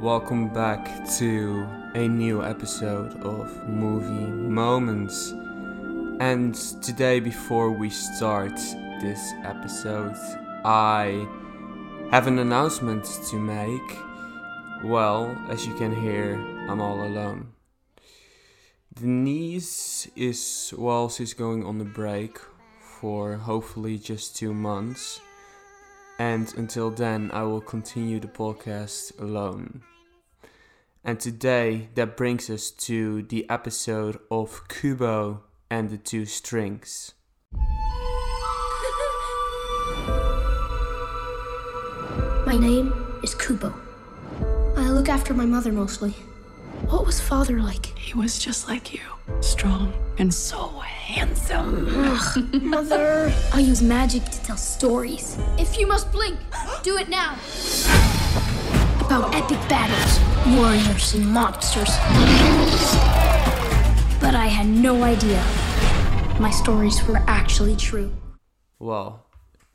welcome back to a new episode of Movie Moments. And today, before we start this episode, I have an announcement to make. Well, as you can hear, I'm all alone. Denise is, well, she's going on the break for hopefully just two months. And until then, I will continue the podcast alone. And today, that brings us to the episode of Kubo and the Two Strings. My name is Kubo. I look after my mother mostly. What was father like? He was just like you, strong and so handsome. Ugh, mother. I use magic to tell stories. If you must blink, do it now. About epic battles, warriors, and monsters. But I had no idea my stories were actually true. Well,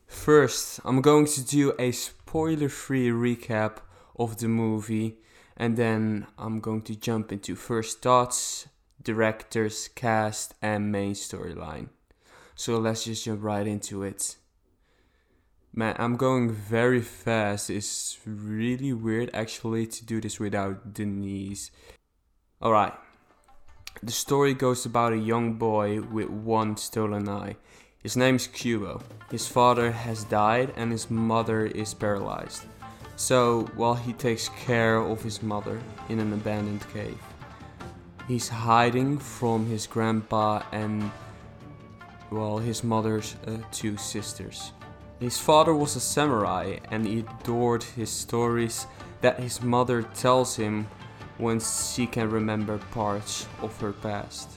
first, I'm going to do a spoiler free recap of the movie, and then I'm going to jump into first thoughts, directors, cast, and main storyline. So let's just jump right into it. Man, I'm going very fast. It's really weird actually to do this without Denise. Alright. The story goes about a young boy with one stolen eye. His name is Kubo. His father has died and his mother is paralyzed. So, while he takes care of his mother in an abandoned cave, he's hiding from his grandpa and, well, his mother's uh, two sisters. His father was a samurai and he adored his stories that his mother tells him when she can remember parts of her past.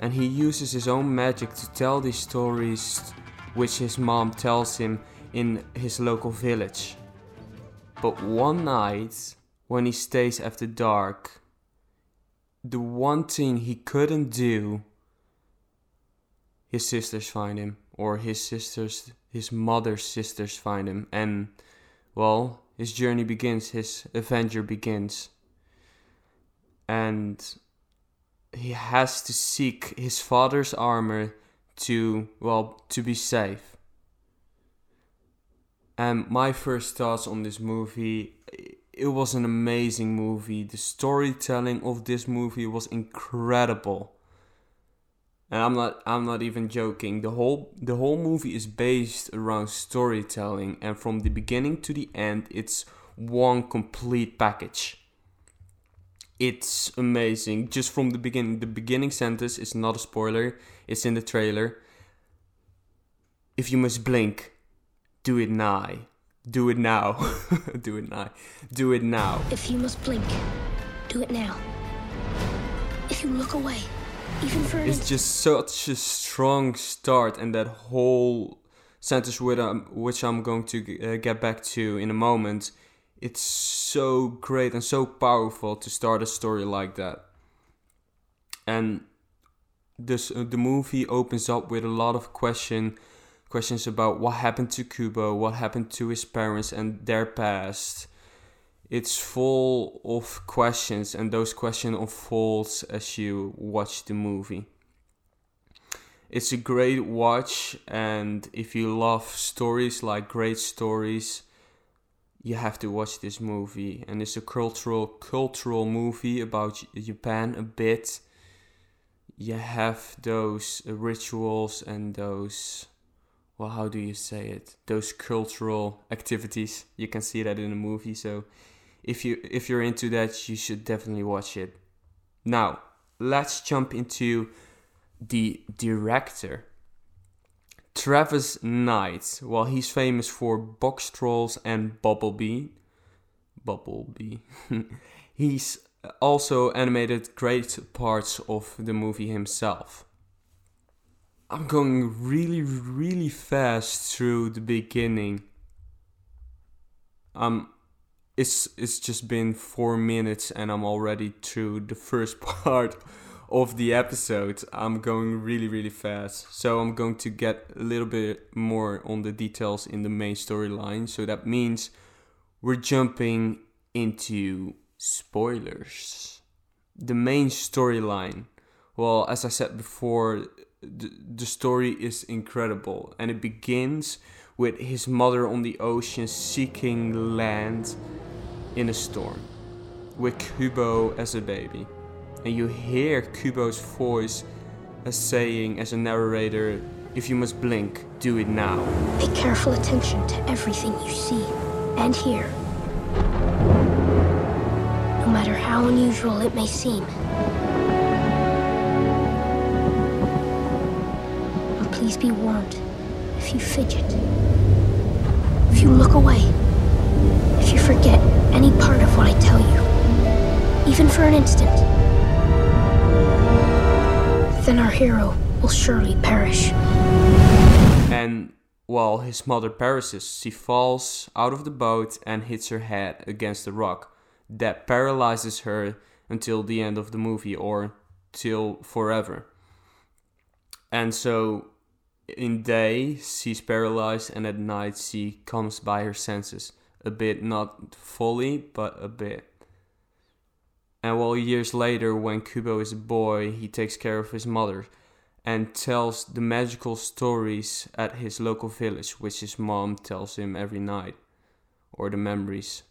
And he uses his own magic to tell these stories which his mom tells him in his local village. But one night, when he stays after dark, the one thing he couldn't do, his sisters find him, or his sisters, his mother's sisters find him, and well, his journey begins, his adventure begins. And he has to seek his father's armor to, well, to be safe. And my first thoughts on this movie, it was an amazing movie. The storytelling of this movie was incredible. And I'm not I'm not even joking. The whole the whole movie is based around storytelling and from the beginning to the end it's one complete package. It's amazing. Just from the beginning, the beginning sentence is not a spoiler. It's in the trailer. If you must blink, do it now. Do it now. do it now. Do it now. If you must blink, do it now. If you look away, It's just such a strong start, and that whole sentence with um, which I'm going to uh, get back to in a moment. It's so great and so powerful to start a story like that. And this uh, the movie opens up with a lot of question questions about what happened to Kubo, what happened to his parents and their past. It's full of questions, and those questions unfolds as you watch the movie. It's a great watch, and if you love stories like great stories, you have to watch this movie. And it's a cultural cultural movie about Japan a bit. You have those rituals and those well how do you say it those cultural activities you can see that in the movie so if you if you're into that you should definitely watch it. Now let's jump into the director. Travis Knight. Well he's famous for Boxtrolls and Bumblebee. Bumblebee. He's also animated great parts of the movie himself. I'm going really, really fast through the beginning. Um, it's it's just been four minutes and I'm already through the first part of the episode. I'm going really, really fast, so I'm going to get a little bit more on the details in the main storyline. So that means we're jumping into spoilers. The main storyline, well, as I said before, the, the story is incredible and it begins with his mother on the ocean seeking land in a storm with Kubo as a baby. And you hear Kubo's voice as saying, as a narrator, if you must blink, do it now. Pay careful attention to everything you see and hear. No matter how unusual it may seem. And please be warned if you fidget, if you look away, if you forget any part of what I tell you, even for an instant, then our hero will surely perish. And while his mother perishes, she falls out of the boat and hits her head against a rock. That paralyzes her until the end of the movie or till forever. And so in day she's paralyzed and at night she comes by her senses. A bit, not fully, but a bit. And while years later, when Kubo is a boy, he takes care of his mother and tells the magical stories at his local village, which his mom tells him every night, or the memories.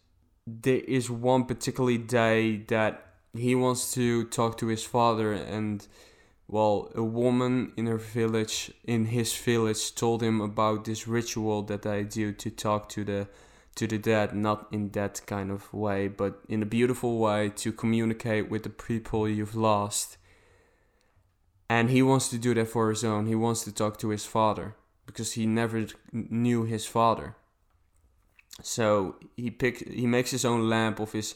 There is one particular day that he wants to talk to his father, and well, a woman in her village, in his village, told him about this ritual that they do to talk to the to the dead, not in that kind of way, but in a beautiful way to communicate with the people you've lost and he wants to do that for his own. He wants to talk to his father because he never knew his father. So he pick he makes his own lamp of his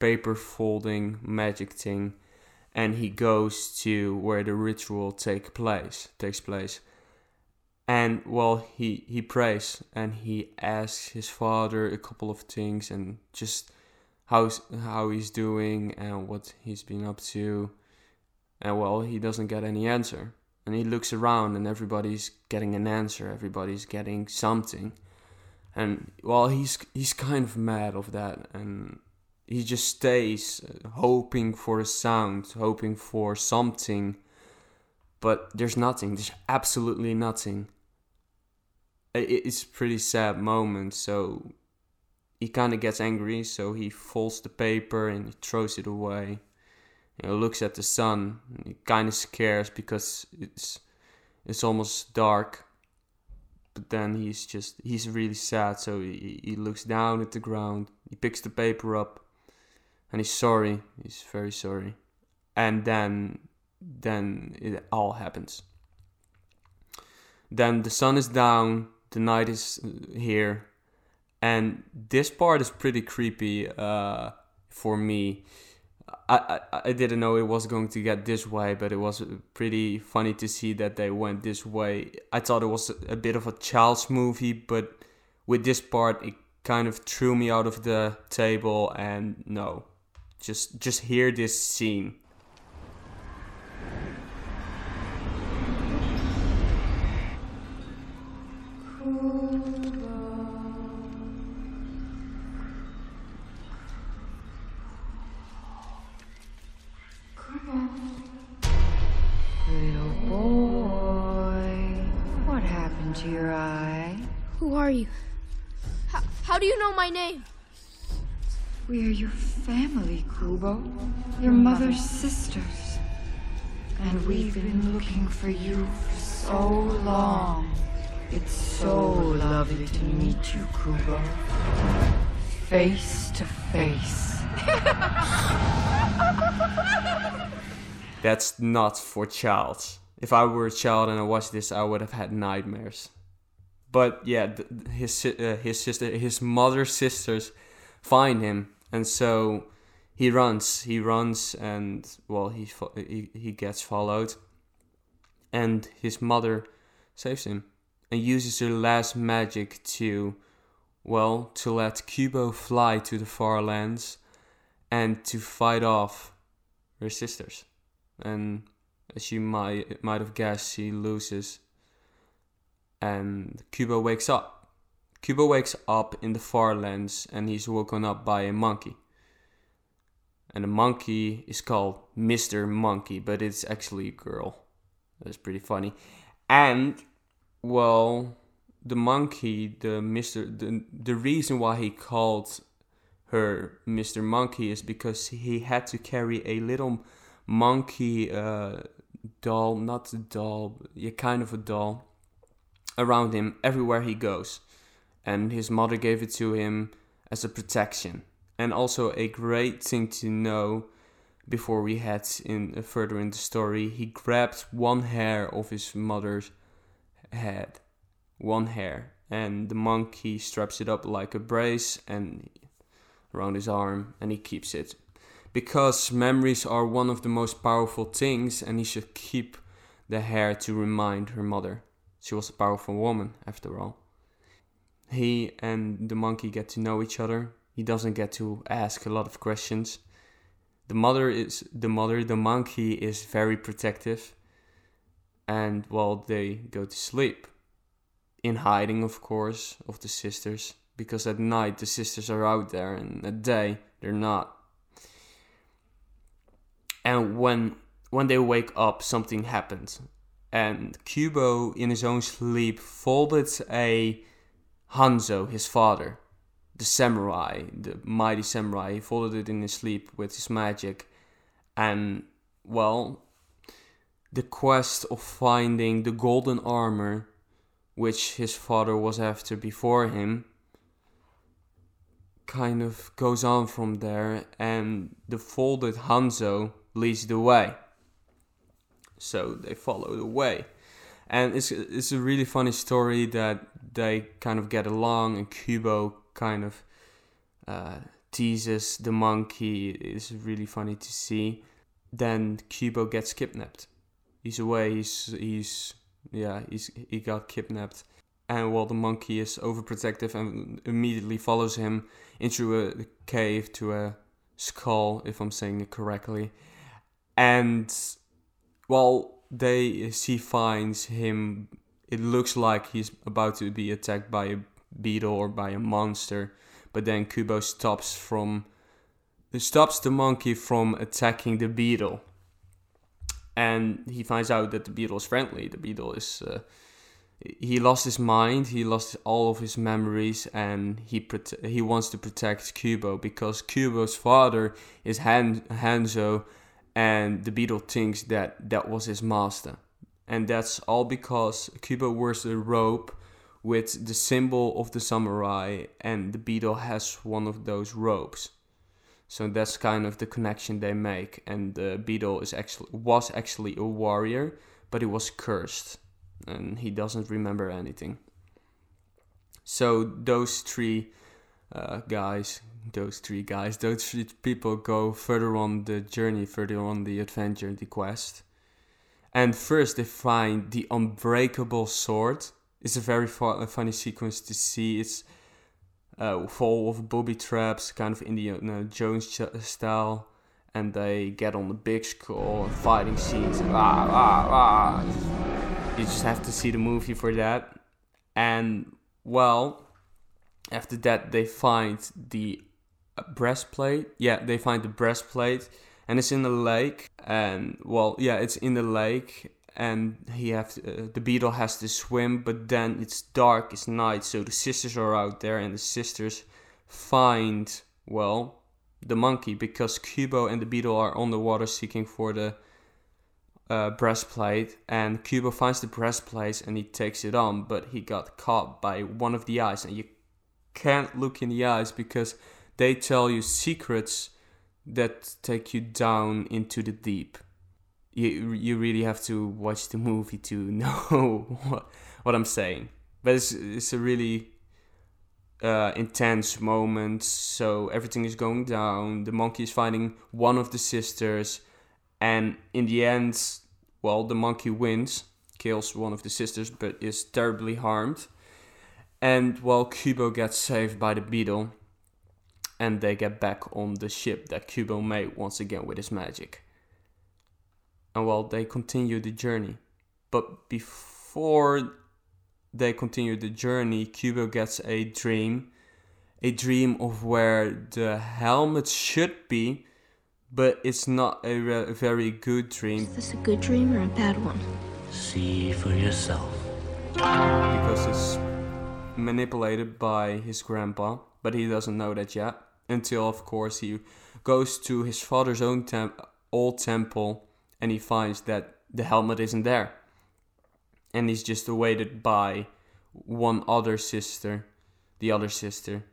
paper folding magic thing, and he goes to where the ritual take place takes place. And well, he he prays and he asks his father a couple of things and just how how he's doing and what he's been up to and well, he doesn't get any answer. And he looks around and everybody's getting an answer, everybody's getting something. And well, he's he's kind of mad of that and he just stays uh, hoping for a sound, hoping for something. But there's nothing. There's absolutely nothing. It's a pretty sad moment, so he kind of gets angry, so he folds the paper and he throws it away He looks at the sun. he kind of scares because it's it's almost dark. But then he's just he's really sad. So he he looks down at the ground. He picks the paper up, and he's sorry. He's very sorry. And then then it all happens. Then the sun is down. The night is here, and this part is pretty creepy uh, for me I, I, I didn't know it was going to get this way, but it was pretty funny to see that they went this way. I thought it was a bit of a child's movie, but with this part, it kind of threw me out of the table. And no, just just hear this scene. What happened to your eye? Who are you? How, how do you know my name? We are your family, Kubo. Your mother's sisters. And we've been looking for you for so long. It's so lovely to meet you, Kubo. Face to face. That's not for child. If I were a child and I watched this, I would have had nightmares but yeah, his uh, his sister, his mother's sisters find him, and so he runs. He runs, and well, he he, he gets followed, and his mother saves him and uses her last magic to, well, to let Kubo fly to the far lands, and to fight off her sisters, and as you might might have guessed, she loses and Kubo wakes up. Kubo wakes up in the far lands and he's woken up by a monkey. and the monkey is called Mr. Monkey, but it's actually a girl. That's pretty funny. And well, the monkey, the Mr. the the reason why he called her Mr. Monkey is because he had to carry a little monkey uh, doll, not a doll, yeah, kind of a doll, around him everywhere he goes. And his mother gave it to him as a protection. And also a great thing to know before we head in uh, further in the story, he grabbed one hair of his mother's head, one hair, and the monkey straps it up like a brace and around his arm, and he keeps it because memories are one of the most powerful things, and he should keep the hair to remind her mother. She was a powerful woman, after all. He and the monkey get to know each other. He doesn't get to ask a lot of questions. The mother is the mother, the monkey is very protective. And while they go to sleep, in hiding, of course, of the sisters, because at night the sisters are out there and at day they're not and when when they wake up something happens and kubo in his own sleep folded a hanzo his father the samurai the mighty samurai he folded it in his sleep with his magic and well the quest of finding the golden armor which his father was after before him kind of goes on from there and the folded hanzo leads the way. So they follow the way. And it's, it's a really funny story that they kind of get along, and Kubo kind of uh, teases the monkey. It's really funny to see. Then Kubo gets kidnapped. He's away. He's he's yeah. He's he got kidnapped, and while the monkey is overprotective and immediately follows him into a cave to a skull, if I'm saying it correctly and while they she finds him it looks like he's about to be attacked by a beetle or by a monster but then kubo stops from stops the monkey from attacking the beetle and he finds out that the beetle is friendly the beetle is uh, he lost his mind he lost all of his memories and he prote- he wants to protect kubo because kubo's father is Han- hanzo and the beetle thinks that that was his master. And that's all because Kubo wears a robe with the symbol of the samurai, and the beetle has one of those robes. So that's kind of the connection they make. And the beetle is actually was actually a warrior, but he was cursed, and he doesn't remember anything. So those three uh, guys those three guys, those three people go further on the journey, further on the adventure, the quest. And first, they find the unbreakable sword. It's a very fu- funny sequence to see. It's uh, full of booby traps, kind of Indiana Jones style. And they get on the big skull, fighting scenes. Rah, rah, rah. You just have to see the movie for that. And, well, after that, they find the breastplate. Yeah, they find the breastplate, and it's in the lake. And well, yeah, it's in the lake, and he have to, uh, the beetle has to swim. But then it's dark, it's night, so the sisters are out there, and the sisters find well the monkey because Kubo and the beetle are on the water seeking for the uh, breastplate, and Kubo finds the breastplate and he takes it on, but he got caught by one of the eyes, and you can't look in the eyes because they tell you secrets that take you down into the deep. You you really have to watch the movie to know what, what I'm saying. But it's it's a really uh, intense moment. So everything is going down. The monkey is fighting one of the sisters, and in the end, well, the monkey wins, kills one of the sisters, but is terribly harmed. And while well, Kubo gets saved by the beetle, and they get back on the ship that Kubo made once again with his magic. And well, they continue the journey. But before they continue the journey, Kubo gets a dream. A dream of where the helmet should be, but it's not a, re- very good dream Is this a good dream or a bad one? See for yourself. because it's manipulated by his grandpa, but he doesn't know that yet. Until, of course, he goes to his father's own temp- old temple and he finds that the helmet isn't there. And he's just awaited by one other sister, the other sister.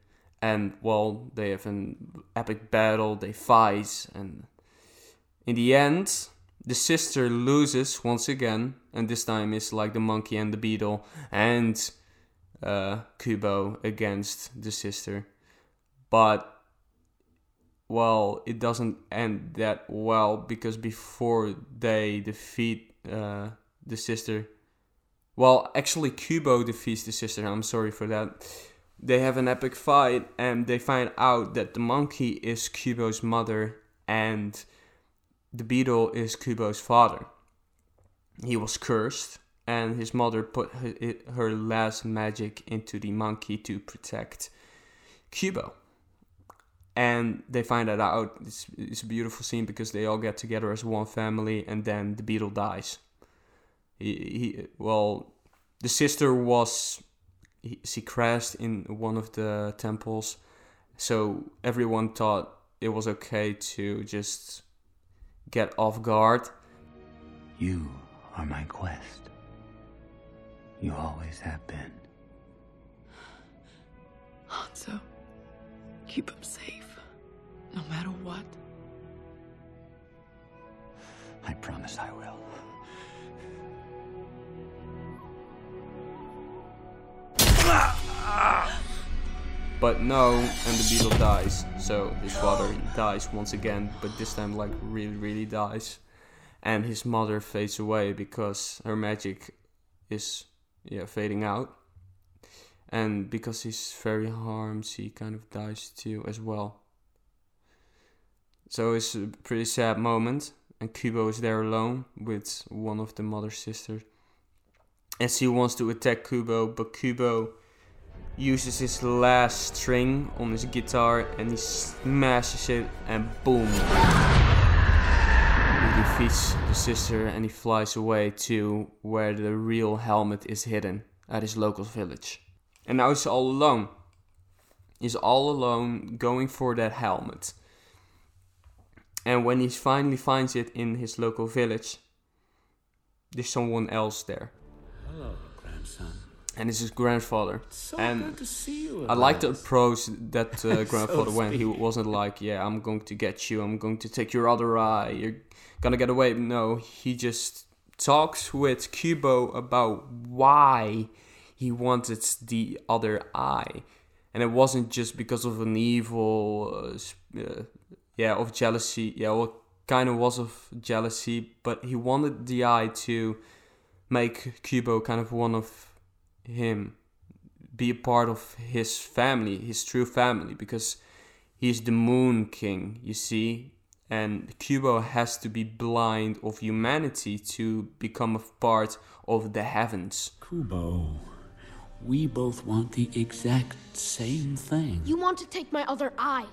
And, well, they have an epic battle, they fight, and in the end, the sister loses once again, and this time it's like the monkey and the beetle and uh, Kubo against the sister. But well, it doesn't end that well because before they defeat uh, the sister, well, actually Kubo defeats the sister. I'm sorry for that. They have an epic fight, and they find out that the monkey is Kubo's mother and the beetle is Kubo's father. He was cursed, and his mother put her, her last magic into the monkey to protect Kubo. And they find that out. It's, it's a beautiful scene because they all get together as one family, and then the beetle dies. He, he well, the sister was he, she crashed in one of the temples, so everyone thought it was okay to just get off guard. You are my quest. You always have been. Hanzo, keep him safe, no matter what. I promise I will. But no, and the beetle dies. So his father dies once again, but this time like really, really dies. And his mother fades away because her magic is yeah fading out. And because he's very harmed, he kind of dies too as well. So it's a pretty sad moment, and Kubo is there alone with one of the mother sisters. And she wants to attack Kubo, but Kubo uses his last string on his guitar and he smashes it and boom. He defeats the sister and he flies away to where the real helmet is hidden at his local village. And now he's all alone. He's all alone going for that helmet. And when he finally finds it in his local village, there's someone else there. Hello, grandson. And it's his grandfather. So and good to see you. I like the approach that uh, grandfather went. He wasn't like, "Yeah, I'm going to get you. I'm going to take your other eye. You're gonna get away." No, he just talks with Kubo about why he wanted the other eye, and it wasn't just because of an evil, uh, sp- uh, yeah, of jealousy. Yeah, well, kind of was of jealousy, but he wanted the eye to make Kubo kind of one of him be a part of his family, his true family, because he's the Moon King, you see. And Kubo has to be blind of humanity to become a part of the heavens. Kubo, we both want the exact same thing. You want to take my other eye.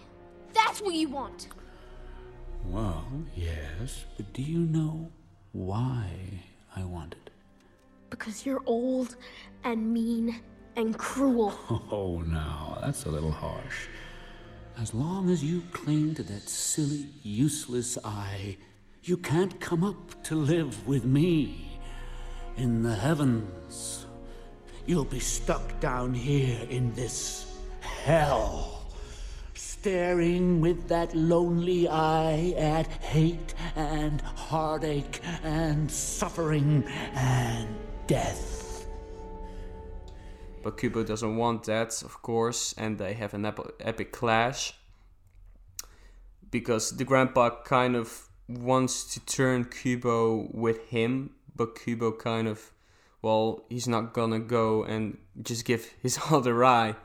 That's what you want. Well, yes, but do you know why I want it? Because you're old and mean and cruel. Oh, now, that's a little harsh. As long as you cling to that silly, useless eye, you can't come up to live with me in the heavens. You'll be stuck down here in this hell, staring with that lonely eye at hate and heartache and suffering and death. But Kubo doesn't want that, of course, and they have an epi- epic clash. Because the grandpa kind of wants to turn Kubo with him, but Kubo kind of, well, he's not gonna go and just give his other eye.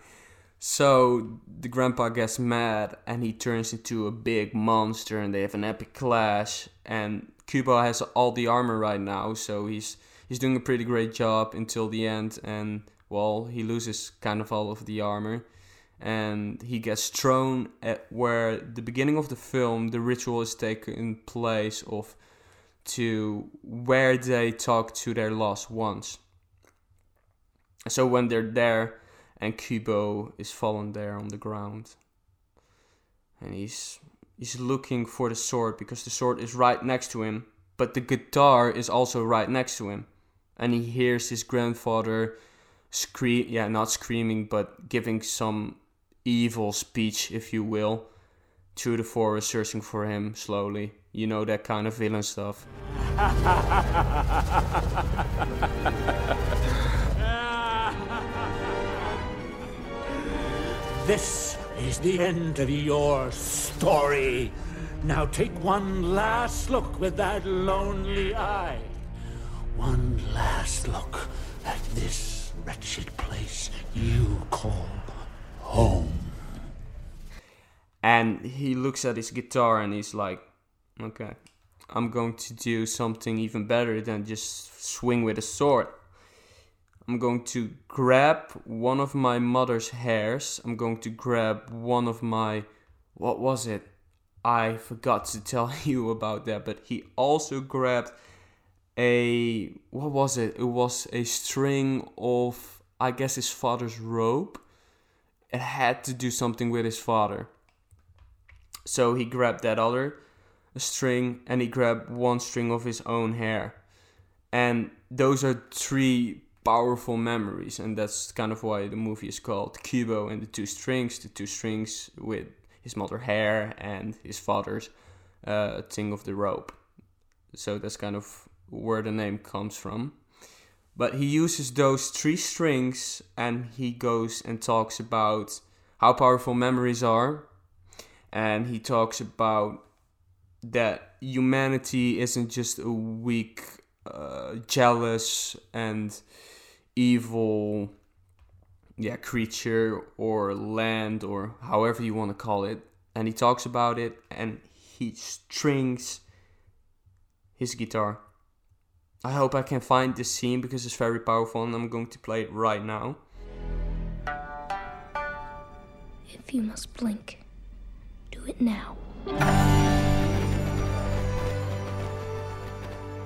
So the grandpa gets mad and he turns into a big monster and they have an epic clash and Kubo has all the armor right now, so he's he's doing a pretty great job until the end and well he loses kind of all of the armor and he gets thrown at where the beginning of the film the ritual is taking place of to where they talk to their lost ones. So when they're there and Kubo is fallen there on the ground and he's he's looking for the sword because the sword is right next to him, but the guitar is also right next to him. And he hears his grandfather scream yeah, not screaming but giving some evil speech if you will through the forest searching for him slowly. You know that kind of villain stuff. This is the end of your story. Now take one last look with that lonely eye. One last look at this wretched place you call home. And he looks at his guitar and he's like, okay, I'm going to do something even better than just swing with a sword. I'm going to grab one of my mother's hairs. I'm going to grab one of my. What was it? I forgot to tell you about that, but he also grabbed a. What was it? It was a string of, I guess, his father's robe. It had to do something with his father. So he grabbed that other string and he grabbed one string of his own hair. And those are three powerful memories, and that's kind of why the movie is called Kubo and the Two Strings. The two strings with his mother hair and his father's uh, thing of the rope. So that's kind of where the name comes from. But he uses those three strings and he goes and talks about how powerful memories are. And he talks about that humanity isn't just a weak, uh, jealous, and evil yeah creature or land or however you want to call it and he talks about it and he strings his guitar i hope i can find this scene because it's very powerful and i'm going to play it right now If you must blink, do it now.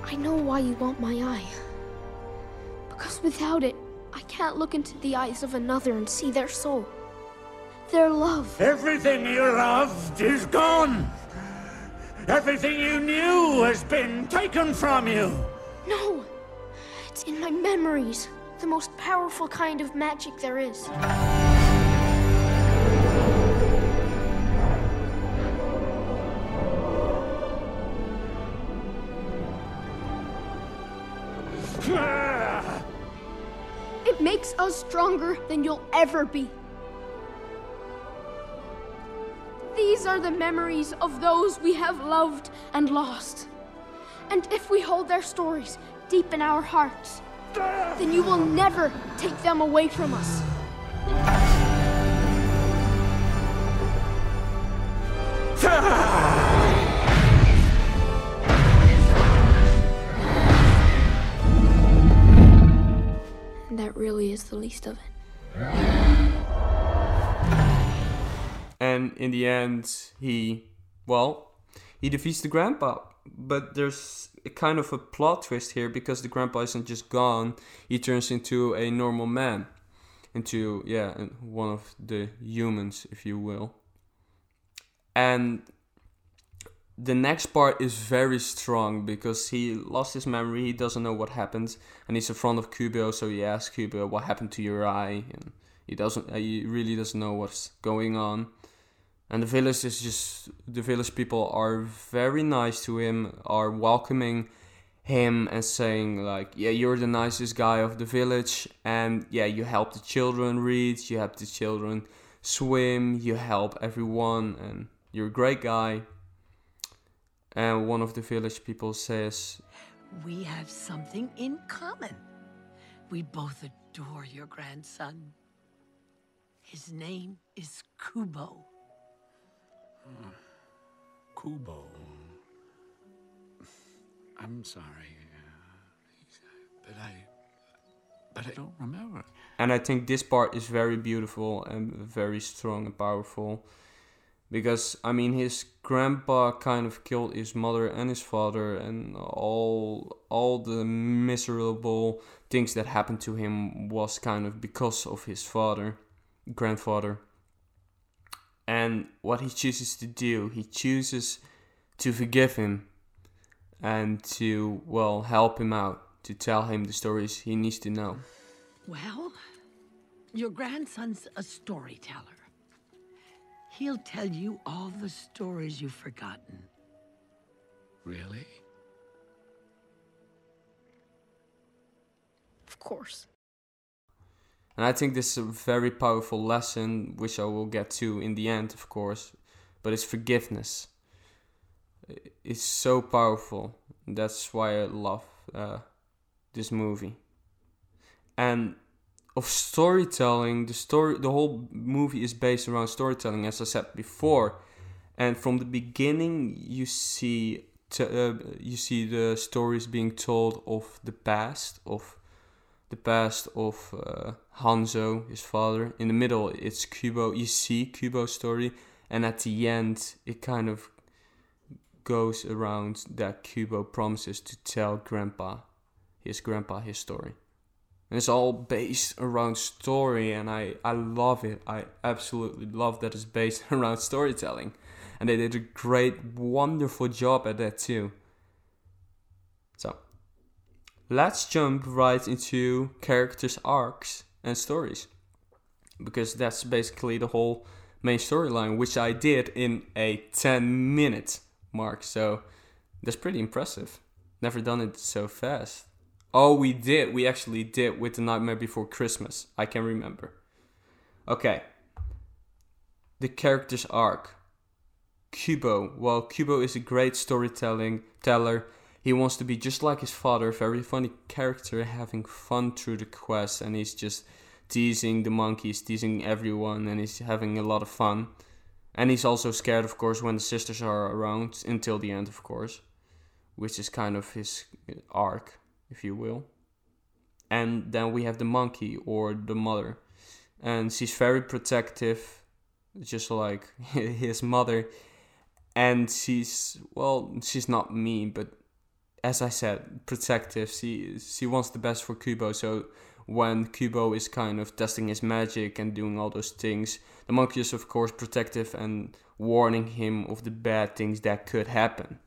I know why you want my eye. Because without it, I can't look into the eyes of another and see their soul. Their love. Everything you loved is gone. Everything you knew has been taken from you. No! It's in my memories. The most powerful kind of magic there is. Us stronger than you'll ever be. These are the memories of those we have loved and lost. And if we hold their stories deep in our hearts, then you will never take them away from us. Ah! And that really is the least of it. and in the end he well he defeats the grandpa. But there's a kind of a plot twist here because the grandpa isn't just gone he turns into a normal man. Into yeah one of the humans if you will. And the next part is very strong because he lost his memory he doesn't know what happened and he's in front of kubo so he asks kubo what happened to your eye and he doesn't uh, he really doesn't know what's going on. And the village is just the village people are very nice to him are welcoming him and saying like yeah you're the nicest guy of the village and yeah you help the children read you help the children swim you help everyone and you're a great guy and one of the village people says We have something in common. We both adore your grandson. His name is Kubo. Kubo. I'm sorry, uh, but I. but I don't remember. And I think this part is very beautiful and very strong and powerful. Because, I mean, his grandpa kind of killed his mother and his father, and all, all the miserable things that happened to him was kind of because of his father, grandfather. And what he chooses to do, he chooses to forgive him and to, well, help him out, to tell him the stories he needs to know. Well, your grandson's a storyteller. He'll tell you all the stories you've forgotten. Really? Of course. And I think this is a very powerful lesson, which I will get to in the end, of course. But it's forgiveness. It's so powerful. That's why I love uh, this movie. And of storytelling, the story, the whole movie is based around storytelling, as I said before. And from the beginning, you see uh, you see the stories being told of the past of the past of uh, Hanzo, his father. In the middle, it's Kubo. You see Kubo's story, and at the end, it kind of goes around that Kubo promises to tell Grandpa, his grandpa, his story. And it's all based around story, and I, I love it. I absolutely love that it's based around storytelling. And they did a great, wonderful job at that too. So, let's jump right into characters' arcs and stories. Because that's basically the whole main storyline, which I did in a 10 minute mark. So, that's pretty impressive. Never done it so fast. Oh, we did. We actually did with The Nightmare Before Christmas. I can remember. Okay. The character's arc. Kubo. Well, Kubo is a great storytelling teller. He wants to be just like his father, very funny character, having fun through the quest, and he's just teasing the monkeys, teasing everyone, and he's having a lot of fun. And he's also scared, of course, when the sisters are around until the end, of course, which is kind of his arc if you will. And then we have the monkey or the mother. And she's very protective, just like his mother. And she's, well, she's not mean, but as I said, protective. She, she wants the best for Kubo. So when Kubo is kind of testing his magic and doing all those things, the monkey is, of course, protective and warning him of the bad things that could happen.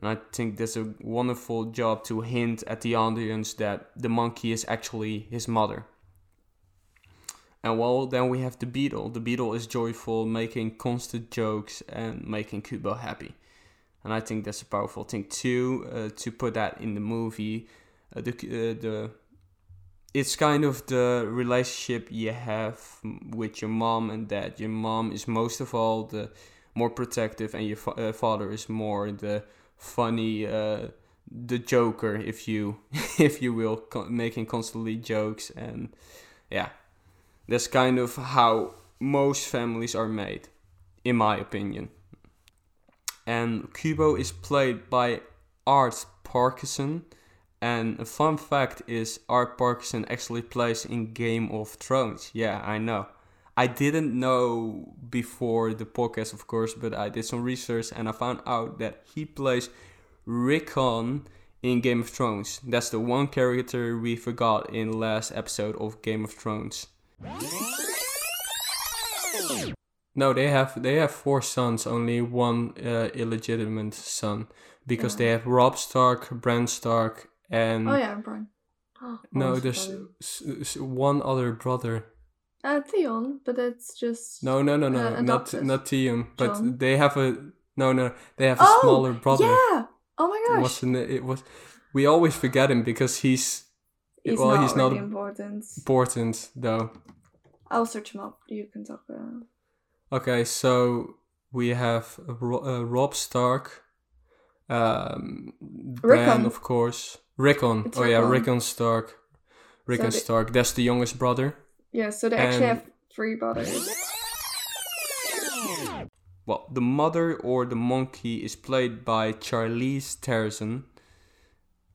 And I think that's a wonderful job to hint at the audience that the monkey is actually his mother. And well, then we have the beetle. The beetle is joyful, making constant jokes and making Kubo happy. And I think that's a powerful thing too, uh, to put that in the movie. Uh, the, uh, the it's kind of the relationship you have with your mom and dad. Your mom is most of all the more protective, and your fa- uh, father is more the funny uh, the joker if you if you will making constantly jokes and yeah. That's kind of how most families are made in my opinion. And kubo is played by art parkinson. And a fun fact is art parkinson actually plays in game of thrones. Yeah i know I didn't know before the podcast, of course, but I did some research and I found out that he plays Rickon in Game of Thrones. That's the one character we forgot in the last episode of Game of Thrones. No, they have they have four sons, only one uh, illegitimate son, because yeah. they have Robb Stark, Bran Stark, and oh yeah, Bran. Oh, no, there's s- one other brother. Uh, Theon, but that's just no, no, no, no, uh, not not Theon. But Jon. they have a no, no, they have a oh, smaller brother. Yeah. Oh my gosh. It? It was. We always forget him because he's. He's well, not he's really not important. Important though. I'll search him up. You can talk about. Okay, so we have uh, Robb Stark, um, of course, Rickon. It's oh Rickon. yeah, Rickon Stark. Rickon so Stark. That's the youngest brother. Yeah, so they and actually have three bodies. Well, the mother or the monkey is played by Charlize Theron.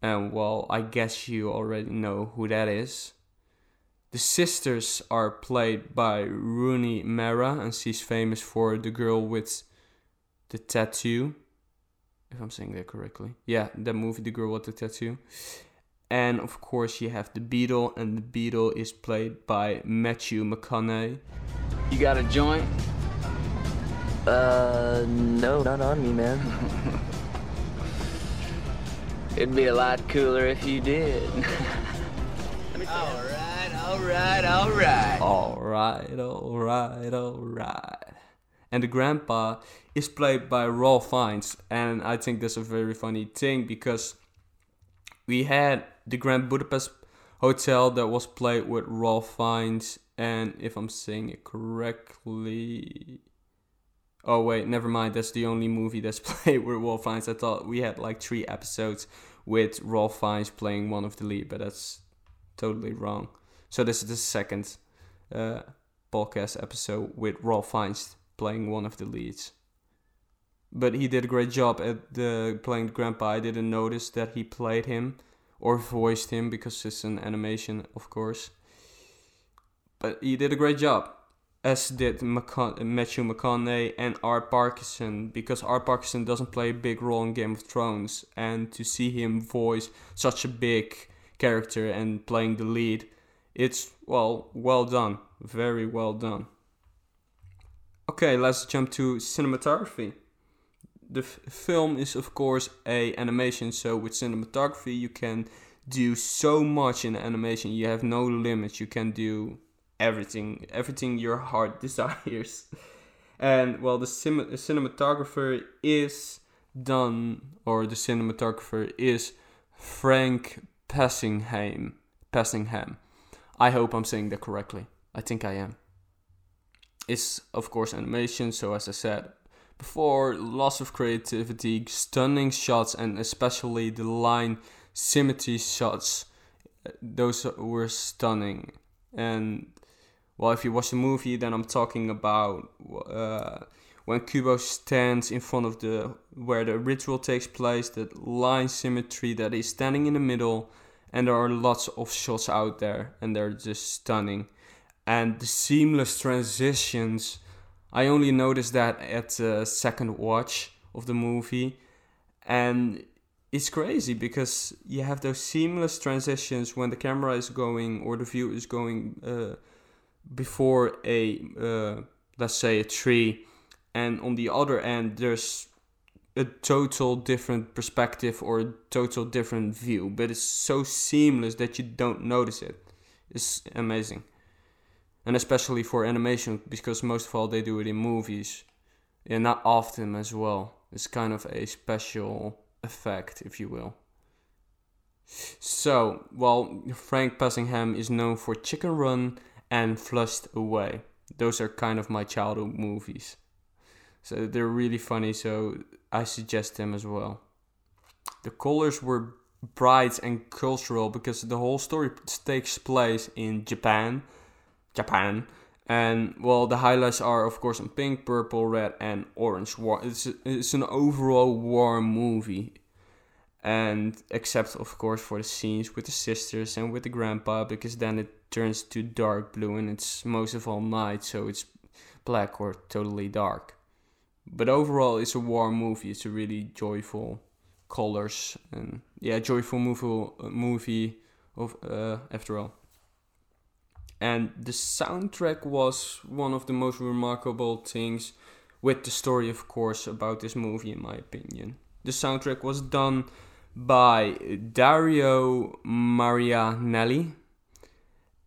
And well, I guess you already know who that is. The sisters are played by Rooney Mara, and she's famous for the girl with the tattoo. If I'm saying that correctly. Yeah, that movie, The Girl with the Tattoo. And of course, you have the Beetle, and the Beetle is played by Matthew McConaughey. You got a joint? Uh, no, not on me, man. It'd be a lot cooler if you did. all right. All right, all right. All right, all right, all right. And the grandpa is played by Ralph Fiennes, and I think that's a very funny thing because we had the Grand Budapest Hotel that was played with Ralph Fiennes, and if I'm saying it correctly, oh wait, never mind. That's the only movie that's played with Ralph Fiennes. I thought we had like three episodes with Ralph Fiennes playing one of the lead, but that's totally wrong. So this is the second uh, podcast episode with Ralph Fiennes playing one of the leads. But he did a great job at the playing grandpa. I didn't notice that he played him or voiced him because it's an animation, of course. But he did a great job, as did McCon- Matthew McConaughey and Art Parkinson, because Art Parkinson doesn't play a big role in Game of Thrones, and to see him voice such a big character and playing the lead it's, well, well done. Very well done. Okay, let's jump to cinematography. The film is, of course, a animation, so with cinematography, you can do so much in animation. You have no limits. You can do everything, everything your heart desires. and well, the, sim- cinematographer is done, or the cinematographer is Frank Passingham. Passingham. I hope I'm saying that correctly. I think I am. It's, of course, animation, so as I said before, lots of creativity, stunning shots, and especially the line symmetry shots. Those were stunning. And, well, if you watch the movie, then I'm talking about uh, when Kubo stands in front of the where the ritual takes place, that line symmetry that he's standing in the middle and there are lots of shots out there and they're just stunning and the seamless transitions i only noticed that at the second watch of the movie and it's crazy because you have those seamless transitions when the camera is going or the view is going uh, before a uh, let's say a tree and on the other end there's a total different perspective or a total different view, but it's so seamless that you don't notice it. It's amazing. And especially for animation, because most of all they do it in movies. And not often as well. It's kind of a special effect, if you will. So, well, Frank Passingham is known for Chicken Run and Flushed Away. Those are kind of my childhood movies. So they're really funny, so I suggest them as well. The colors were bright and cultural because the whole story takes place in Japan. Japan. And well, the highlights are of course in pink, purple, red, and orange. It's it's an overall warm movie, and except of course for the scenes with the sisters and with the grandpa, because then it turns to dark blue and it's most of all night, so it's black or totally dark. But overall, it's a warm movie. It's a really joyful colors and yeah, joyful movie uh, movie of uh, after all. And the soundtrack was one of the most remarkable things with the story, of course, about this movie, in my opinion. The soundtrack was done by Dario Marianelli,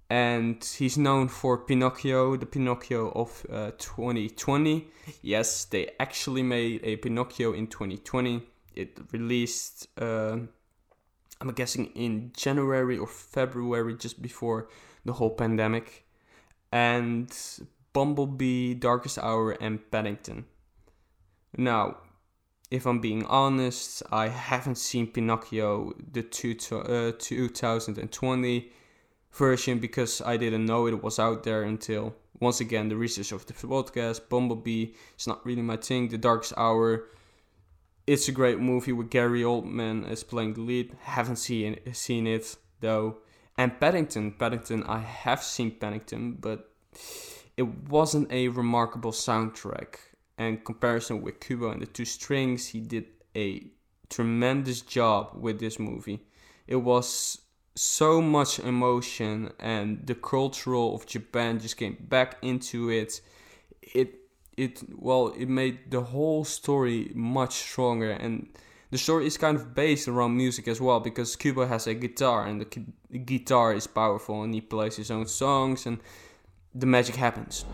and he's known for Pinocchio, the Pinocchio of uh, 2020. Yes, they actually made a Pinocchio in 2020. It released, uh, I'm guessing, in January or February, just before the whole pandemic. And Bumblebee, Darkest Hour, and Paddington. Now, if I'm being honest, I haven't seen Pinocchio the two uh, 2020 version because I didn't know it was out there until once again the research of the podcast. Bumblebee is not really my thing. The Darkest Hour it's a great movie with Gary Oldman as playing the lead. Haven't seen seen it though. And Paddington, Paddington, I have seen Paddington, but it wasn't a remarkable soundtrack. And comparison with Kubo and the Two Strings, he did a tremendous job with this movie. It was so much emotion, and the cultural of Japan just came back into it. It it well, it made the whole story much stronger and the story is kind of based around music as well because Kubo has a guitar and the guitar is powerful and he plays his own songs and the magic happens.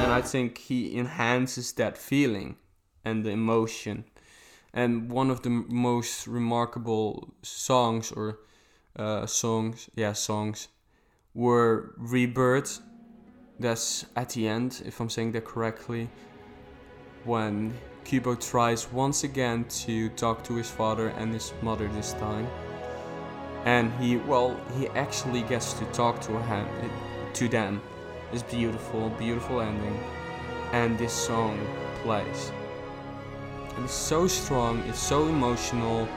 And I think he enhances that feeling and the emotion and one of the most remarkable songs or uh, songs, yeah, songs, were Rebirth. That's at the end, if I'm saying that correctly, when Kubo tries once again to talk to his father and his mother this time. And he, well, he actually gets to talk to him, to them. It's beautiful, beautiful ending. And this song plays and it's so strong, it's so emotional,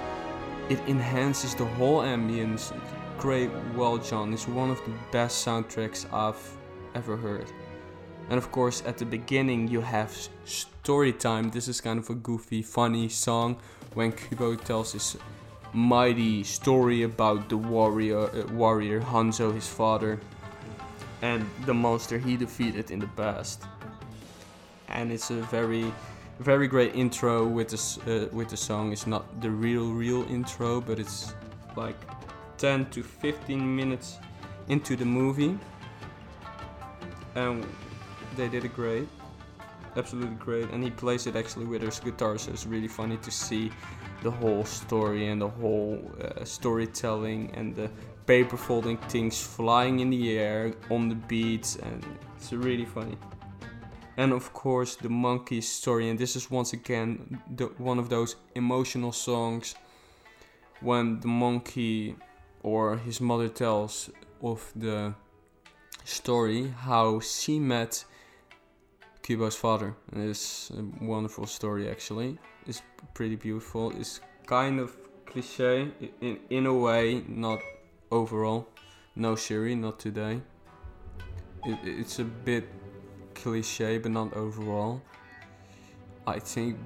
it enhances the whole ambience. Great, well John It's one of the best soundtracks I've ever heard. And of course, at the beginning, you have story time. This is kind of a goofy, funny song when Kubo tells his mighty story about the warrior, uh, warrior Hanzo, his father, and the monster he defeated in the past. And it's a very very great intro with this uh, with the song. It's not the real real intro, but it's like 10 to 15 minutes into the movie, and they did it great, absolutely great. And he plays it actually with his guitar, so it's really funny to see the whole story and the whole uh, storytelling and the paper folding things flying in the air on the beats, and it's really funny and of course the monkey story. And this is once again the, one of those emotional songs when the monkey or his mother tells of the story how she met Kubo's father. And it's a wonderful story actually. It's pretty beautiful. It's kind of cliche in, in a way not overall. No Siri not today. It, it's a bit cliche, but not overall. I think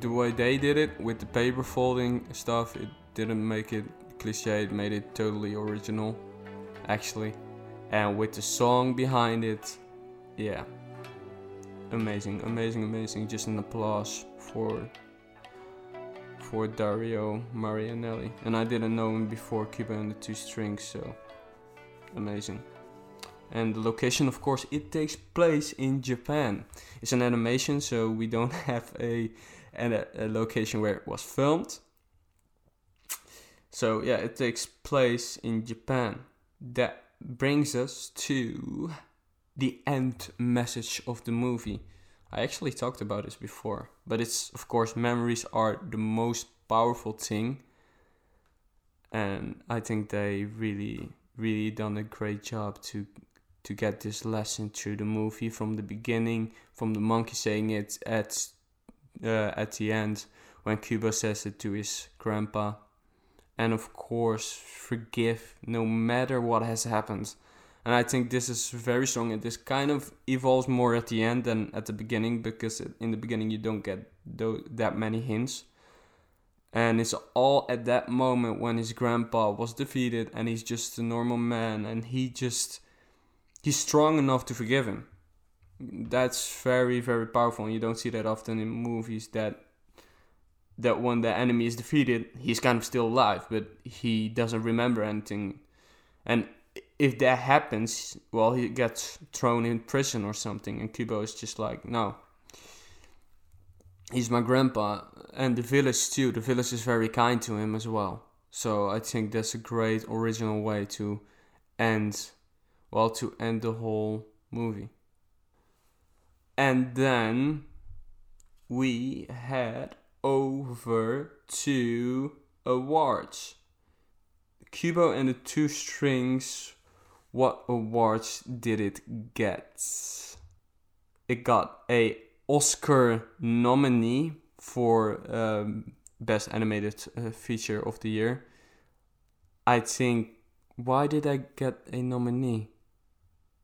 the way they did it with the paper folding stuff, it didn't make it cliche, it made it totally original, actually. And with the song behind it, yeah. Amazing, amazing, amazing. Just an applause for for Dario Marianelli. And I didn't know him before Kubo and the Two Strings, so amazing and the location of course it takes place in Japan. It's an animation so we don't have a, a, a, location where it was filmed. So yeah it takes place in Japan. That brings us to the end message of the movie. I actually talked about this before but it's of course memories are the most powerful thing. And I think they really really done a great job to to get this lesson through the movie from the beginning, from the monkey saying it at uh, at the end when Kubo says it to his grandpa, and of course forgive no matter what has happened. And I think this is very strong, and this kind of evolves more at the end than at the beginning because in the beginning you don't get that many hints. And it's all at that moment when his grandpa was defeated and he's just a normal man and he just he's strong enough to forgive him. That's very very powerful, and you don't see that often in movies. That that when the enemy is defeated, he's kind of still alive, but he doesn't remember anything. And if that happens, well, he gets thrown in prison or something, and Kubo is just like, no. He's my grandpa, and the village too. The village is very kind to him as well. So I think that's a great original way to end well to end the whole movie. And then we head over to awards. Kubo and the Two Strings, what awards did it get? It got a Oscar nominee for um, Best Animated uh, Feature of the Year. I think, why did I get a nominee?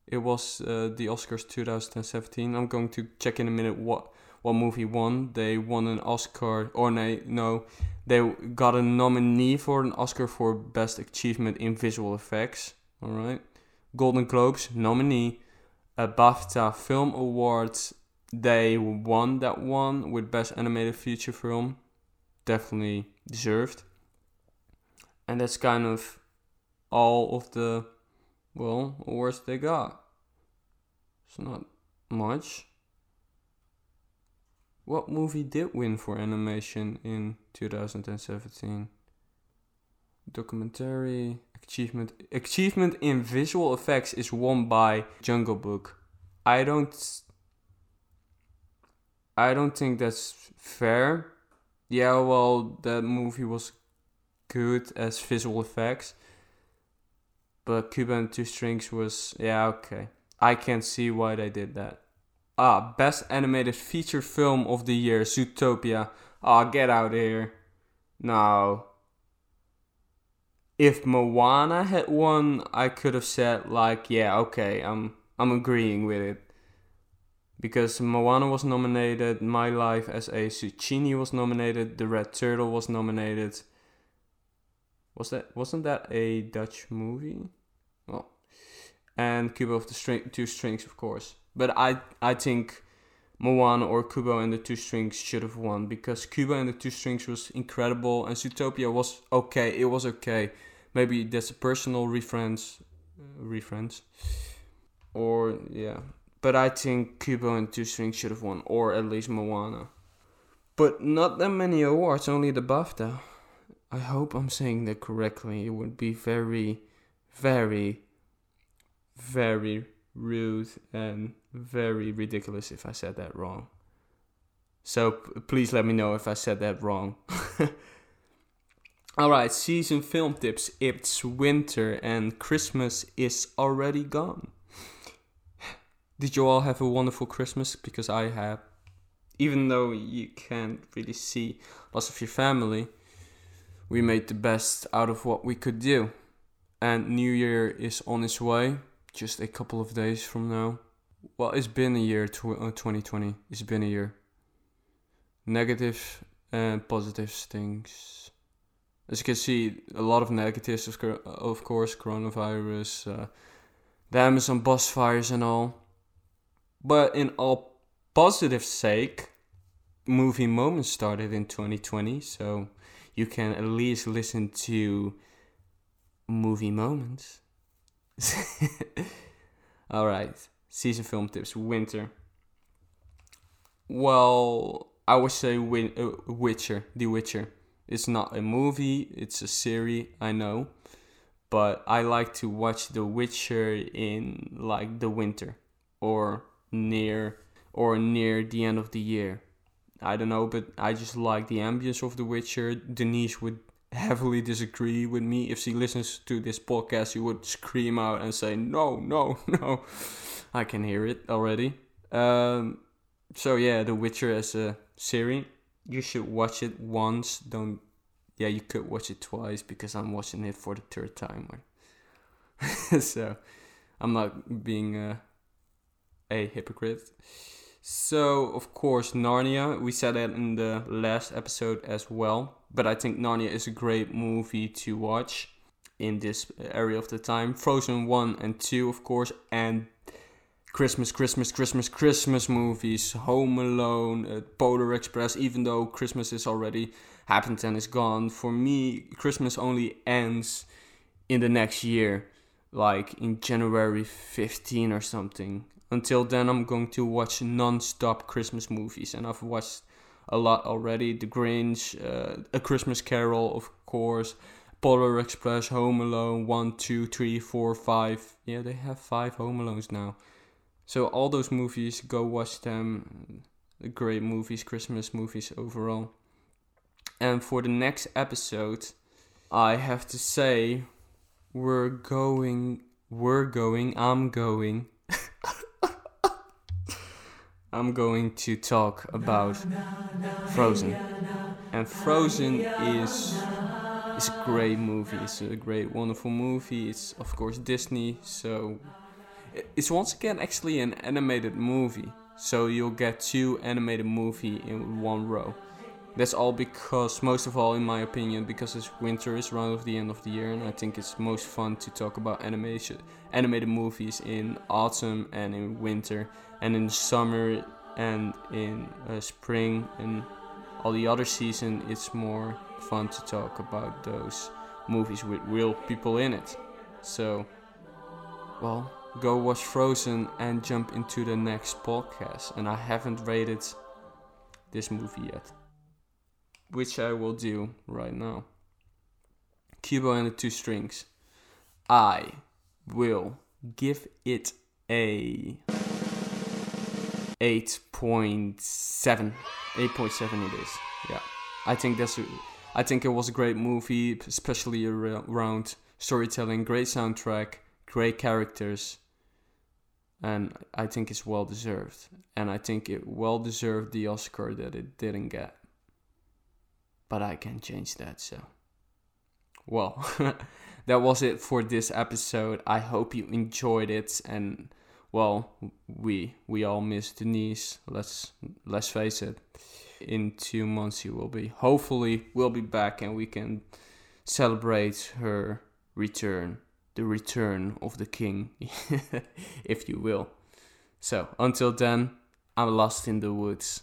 It was uh, the Oscars 2017. I'm going to check in a minute what what movie won. They won an Oscar, or no, no, they got a nominee for an Oscar for Best Achievement in Visual Effects. All right, Golden Globes nominee, a BAFTA Film Awards. They won that one with Best Animated Feature Film. Definitely deserved. And that's kind of all of the well awards they got. It's not much. What movie did win for animation in 2017? Documentary achievement achievement in visual effects is won by Jungle Book. I don't I don't think that's fair. Yeah, well, that movie was good as visual effects. But Kubo and Two Strings was yeah, okay. I can't see why they did that. Ah, best animated feature film of the year, Zootopia. Ah, get out of here. No. If Moana had won, I could have said like, yeah, okay, I'm I'm agreeing with it. Because Moana was nominated, My Life as a Zucchini was nominated, The Red Turtle was nominated. Was that wasn't that a Dutch movie? Well, and Kubo of the string, Two Strings, of course. But I I think Moana or Kubo and the Two Strings should have won because Kubo and the Two Strings was incredible and Zootopia was okay. It was okay. Maybe that's a personal reference, uh, reference, or yeah. But I think Kubo and Two Strings should have won, or at least Moana. But not that many awards, only the BAFTA. I hope I'm saying that correctly. It would be very, very, very rude and very ridiculous if I said that wrong. So p- please let me know if I said that wrong. Alright, season film tips. It's winter and Christmas is already gone. Did you all have a wonderful Christmas? Because I have. Even though you can't really see lots of your family, we made the best out of what we could do. And New Year is on its way just a couple of days from now. Well, it's been a year, tw- uh, 2020. It's been a year. Negative and positive things. As you can see, a lot of negatives, of, of course, coronavirus, uh, the Amazon bus fires, and all. But in all positive sake, movie moments started in 2020, so you can at least listen to movie moments All right, season film tips. Winter. Well, I would say Win- uh, Witcher. The Witcher. It's not a movie. It's a series. I know, but I like to watch The Witcher in like the winter or near or near the end of the year. I don't know, but I just like the ambience of The Witcher. Denise would heavily disagree with me. If she listens to this podcast, she would scream out and say, No, no, no. I can hear it already. Um, so, yeah, The Witcher as a series. You should watch it once. Don't. Yeah, you could watch it twice because I'm watching it for the third time. so, I'm not being a, a hypocrite. So, of course, Narnia. We said that in the last episode as well but I think Narnia is a great movie to watch in this area of the time. Frozen 1 and 2, of course, and Christmas, Christmas, Christmas, Christmas movies, Home Alone, uh, Polar Express, even though Christmas is already happened and is gone. For me, Christmas only ends in the next year, like in January 15 or something. Until then, I'm going to watch non stop Christmas movies, and I've watched a lot already. The Grinch, uh, A Christmas Carol, of course, Polar Express, Home Alone, one, two, three, four, five. Yeah, they have five Home Alones now. So all those movies, go watch them. Great movies, Christmas movies overall. And for the next episode, I have to say, we're going, we're going, I'm going. I'm going to talk about Frozen. And Frozen is is a great movie. It's a great, wonderful movie. It's of course Disney, so it's once again actually an animated movie. So you'll get two animated movie in one row. That's all because, most of all, in my opinion, because it's winter is around the end of the year, and I think it's most fun to talk about animation, animated movies in autumn and in winter, and in summer and in uh, spring and all the other season. It's more fun to talk about those movies with real people in it. So, well, go watch Frozen and jump into the next podcast. And I haven't rated this movie yet which I will do right now. Kubo and the Two Strings. I will give it a 8.7. 8.7 it is. Yeah. I think that's a, I think it was a great movie, especially around storytelling, great soundtrack, great characters. And I think it's well deserved. And I think it well deserved the Oscar that it didn't get but I can change that. So, well, that was it for this episode. I hope you enjoyed it, and well, we we all miss Denise. Let's let's face it. In two months, she will be. Hopefully, we'll be back, and we can celebrate her return, the return of the king, if you will. So, until then, I'm lost in the woods